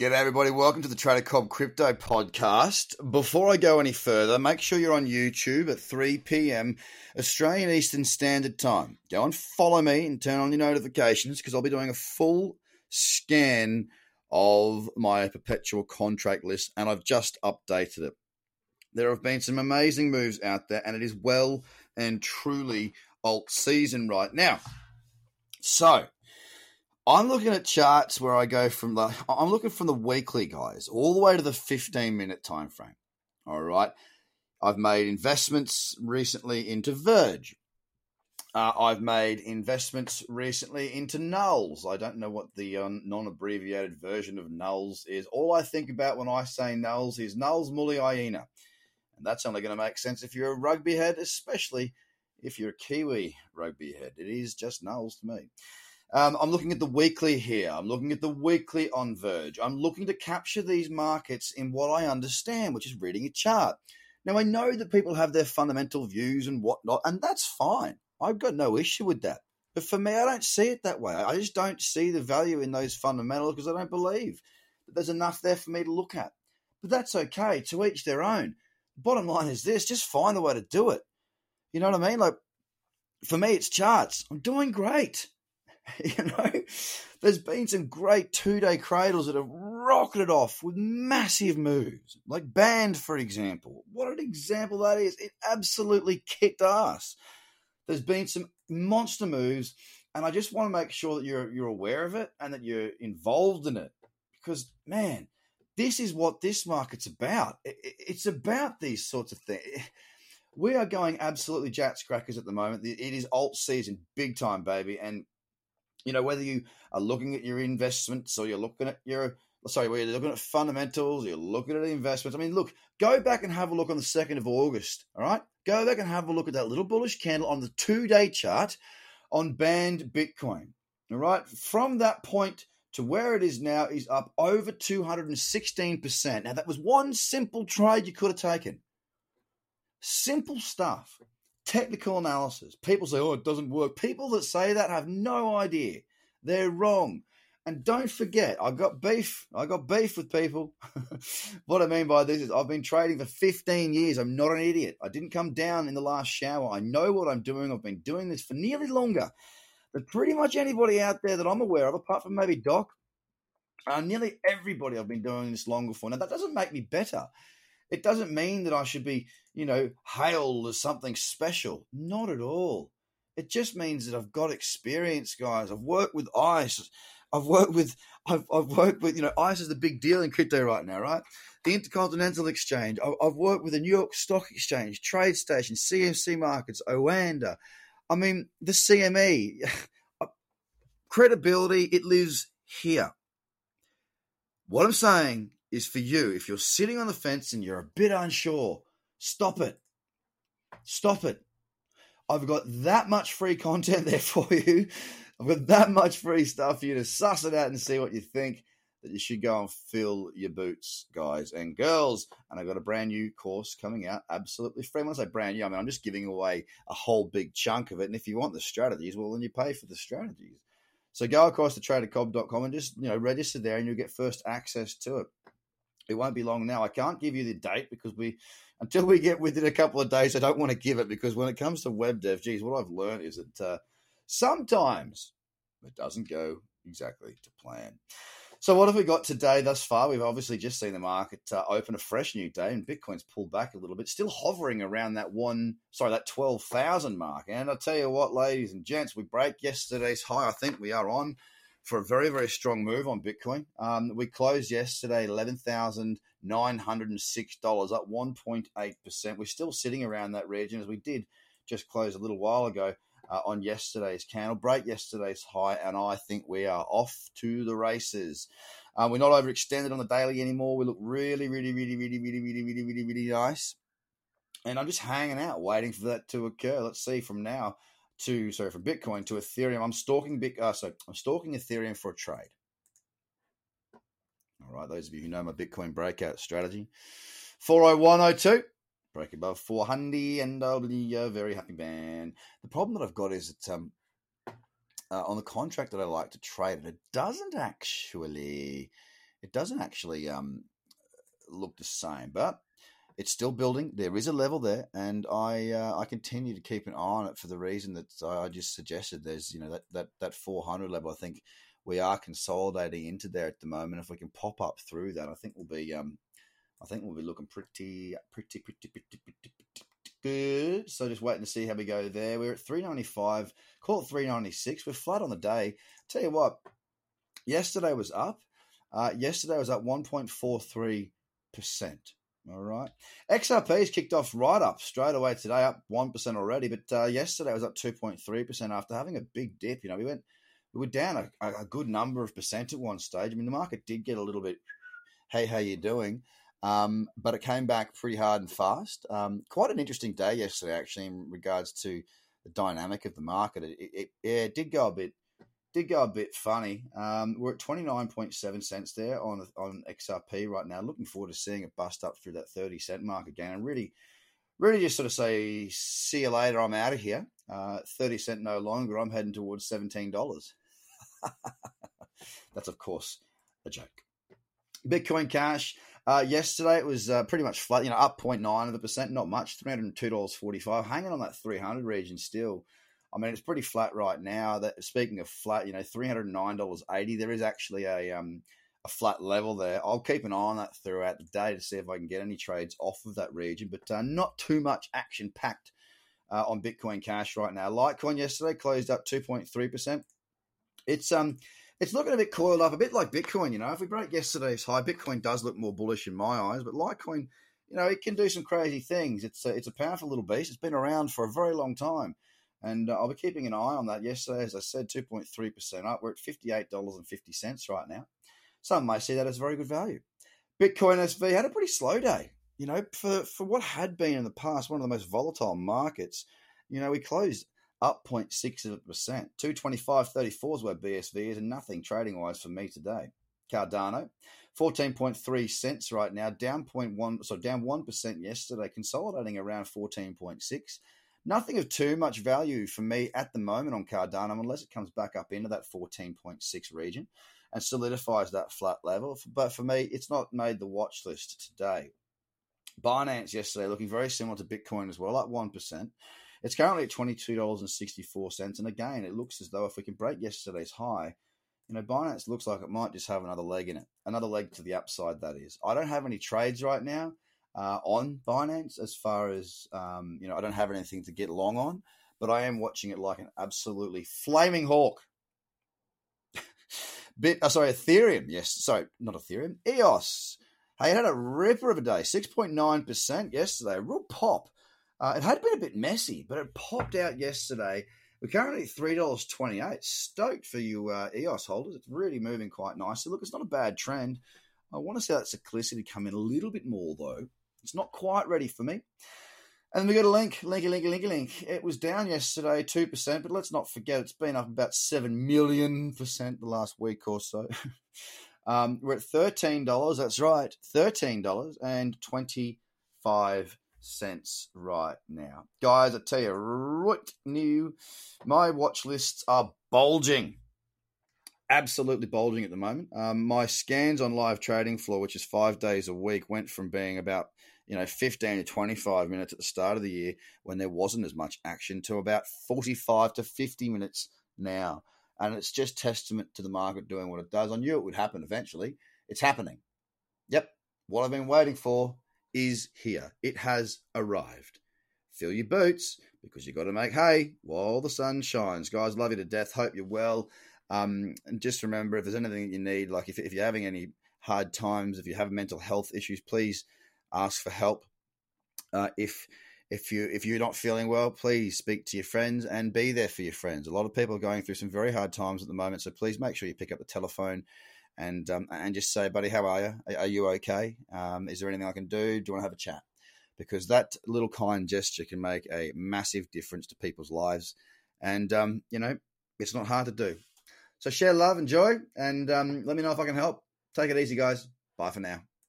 G'day, everybody. Welcome to the Trader Cobb Crypto Podcast. Before I go any further, make sure you're on YouTube at 3 p.m. Australian Eastern Standard Time. Go and follow me and turn on your notifications because I'll be doing a full scan of my perpetual contract list and I've just updated it. There have been some amazing moves out there and it is well and truly alt season right now. So, I'm looking at charts where I go from the I'm looking from the weekly guys all the way to the 15 minute time frame. All right. I've made investments recently into Verge. Uh, I've made investments recently into nulls. I don't know what the um, non abbreviated version of nulls is. All I think about when I say nulls is nulls mully hyena. And that's only going to make sense if you're a rugby head, especially if you're a Kiwi rugby head. It is just nulls to me. Um, I'm looking at the weekly here. I'm looking at the weekly on Verge. I'm looking to capture these markets in what I understand, which is reading a chart. Now, I know that people have their fundamental views and whatnot, and that's fine. I've got no issue with that. But for me, I don't see it that way. I just don't see the value in those fundamentals because I don't believe that there's enough there for me to look at. But that's okay. To each their own. The bottom line is this just find a way to do it. You know what I mean? Like, for me, it's charts. I'm doing great. You know, there's been some great two day cradles that have rocketed off with massive moves, like Band, for example. What an example that is! It absolutely kicked ass. There's been some monster moves, and I just want to make sure that you're you're aware of it and that you're involved in it, because man, this is what this market's about. It's about these sorts of things. Eh, we are going absolutely jats crackers at the moment. It is alt season, big time, baby, and you know, whether you are looking at your investments or you're looking at your sorry, whether you're looking at fundamentals, you're looking at investments. I mean, look, go back and have a look on the second of August. All right, go back and have a look at that little bullish candle on the two-day chart on Band Bitcoin. All right, from that point to where it is now is up over 216%. Now, that was one simple trade you could have taken. Simple stuff technical analysis. People say, oh, it doesn't work. People that say that have no idea. They're wrong. And don't forget, I got beef. I got beef with people. what I mean by this is I've been trading for 15 years. I'm not an idiot. I didn't come down in the last shower. I know what I'm doing. I've been doing this for nearly longer than pretty much anybody out there that I'm aware of, apart from maybe Doc. Uh, nearly everybody I've been doing this longer for. Now, that doesn't make me better. It doesn't mean that I should be, you know, hailed as something special. Not at all. It just means that I've got experience, guys. I've worked with ICE. I've worked with, I've, I've worked with, you know, ICE is the big deal in crypto right now, right? The Intercontinental Exchange. I've worked with the New York Stock Exchange, TradeStation, CMC Markets, Oanda. I mean, the CME. Uh, credibility, it lives here. What I'm saying is for you. If you're sitting on the fence and you're a bit unsure, stop it. Stop it. I've got that much free content there for you. I've got that much free stuff for you to suss it out and see what you think. That you should go and fill your boots, guys and girls. And I've got a brand new course coming out, absolutely free. When I say brand new, I mean I'm just giving away a whole big chunk of it. And if you want the strategies, well, then you pay for the strategies. So go across to tradercobb.com and just you know register there, and you'll get first access to it. It won't be long now. I can't give you the date because we, until we get within a couple of days, I don't want to give it because when it comes to web dev, geez, what I've learned is that uh, sometimes it doesn't go exactly to plan. So what have we got today thus far? We've obviously just seen the market uh, open a fresh new day, and Bitcoin's pulled back a little bit, still hovering around that one, sorry, that twelve thousand mark. And I tell you what, ladies and gents, we break yesterday's high. I think we are on for a very, very strong move on Bitcoin. Um, we closed yesterday $11,906, up 1.8%. We're still sitting around that region as we did just close a little while ago uh, on yesterday's candle, break yesterday's high, and I think we are off to the races. Uh, we're not overextended on the daily anymore. We look really, really, really, really, really, really, really, really, really nice. And I'm just hanging out, waiting for that to occur. Let's see from now to sorry from Bitcoin to Ethereum. I'm stalking Bit. Uh, so I'm stalking Ethereum for a trade. All right, those of you who know my Bitcoin breakout strategy, 40102 Break above 400 and I'll be a very happy man. The problem that I've got is that um, uh, on the contract that I like to trade, it doesn't actually it doesn't actually um, look the same, but it's still building. There is a level there, and I uh, I continue to keep an eye on it for the reason that I just suggested. There's you know that that that 400 level. I think we are consolidating into there at the moment. If we can pop up through that, I think we'll be um, I think we'll be looking pretty pretty pretty pretty, pretty, pretty good. So just waiting to see how we go there. We're at 395, call it 396. We're flat on the day. Tell you what, yesterday was up. Uh, yesterday was up 1.43%. All right. XRP XRP's kicked off right up straight away today, up 1% already. But uh, yesterday was up 2.3% after having a big dip. You know, we went, we were down a, a good number of percent at one stage. I mean, the market did get a little bit, hey, how you doing? Um, but it came back pretty hard and fast. Um, quite an interesting day yesterday, actually, in regards to the dynamic of the market. It, it, it, it did go a bit did go a bit funny. Um, we're at twenty nine point seven cents there on on XRP right now. Looking forward to seeing it bust up through that thirty cent mark again, and really, really just sort of say, see you later. I'm out of here. Uh, thirty cent no longer. I'm heading towards seventeen dollars. That's of course a joke. Bitcoin Cash. Uh, yesterday it was uh, pretty much flat, you know, up 0.9 of the percent, not much, $302.45, hanging on that 300 region still. I mean, it's pretty flat right now. That speaking of flat, you know, $309.80, there is actually a um, a flat level there. I'll keep an eye on that throughout the day to see if I can get any trades off of that region, but uh, not too much action packed uh, on Bitcoin Cash right now. Litecoin yesterday closed up 2.3%. It's um it's looking a bit coiled up, a bit like Bitcoin. You know, if we break yesterday's high, Bitcoin does look more bullish in my eyes, but Litecoin, you know, it can do some crazy things. It's a, it's a powerful little beast. It's been around for a very long time, and uh, I'll be keeping an eye on that. Yesterday, as I said, two point three percent up. We're at fifty eight dollars and fifty cents right now. Some may see that as very good value. Bitcoin SV had a pretty slow day. You know, for for what had been in the past one of the most volatile markets. You know, we closed up 0.6%. 225.34 is where BSV is, and nothing trading wise for me today. Cardano, 14.3 cents right now, down 0.1, so down 1% yesterday, consolidating around 14.6. Nothing of too much value for me at the moment on Cardano unless it comes back up into that 14.6 region and solidifies that flat level. But for me, it's not made the watch list today. Binance yesterday looking very similar to Bitcoin as well, up 1%. It's currently at $22.64. And again, it looks as though if we can break yesterday's high, you know, Binance looks like it might just have another leg in it, another leg to the upside, that is. I don't have any trades right now uh, on Binance as far as, um, you know, I don't have anything to get long on, but I am watching it like an absolutely flaming hawk. Bit, oh, sorry, Ethereum. Yes, sorry, not Ethereum. EOS. Hey, it had a ripper of a day, 6.9% yesterday. A real pop. Uh, it had been a bit messy, but it popped out yesterday. We're currently three dollars twenty eight. Stoked for you uh, EOS holders. It's really moving quite nicely. Look, it's not a bad trend. I want to see that cyclicity come in a little bit more though. It's not quite ready for me. And we got a link, linky, linky, linky, link. It was down yesterday, two percent, but let's not forget it's been up about seven million percent the last week or so. um, we're at thirteen dollars. That's right, thirteen dollars and twenty five cents right now. Guys, I tell you right new, my watch lists are bulging. Absolutely bulging at the moment. Um, my scans on live trading floor, which is five days a week, went from being about you know 15 to 25 minutes at the start of the year when there wasn't as much action to about 45 to 50 minutes now. And it's just testament to the market doing what it does. I knew it would happen eventually. It's happening. Yep. What I've been waiting for is here. It has arrived. Fill your boots because you've got to make hay while the sun shines. Guys, love you to death. Hope you're well. Um, and just remember if there's anything you need, like if, if you're having any hard times, if you have mental health issues, please ask for help. Uh, if if you if you're not feeling well, please speak to your friends and be there for your friends. A lot of people are going through some very hard times at the moment, so please make sure you pick up the telephone and um, and just say, buddy, how are you? Are you okay? Um, is there anything I can do? Do you want to have a chat? Because that little kind gesture can make a massive difference to people's lives, and um, you know it's not hard to do. So share love and joy, and um, let me know if I can help. Take it easy, guys. Bye for now.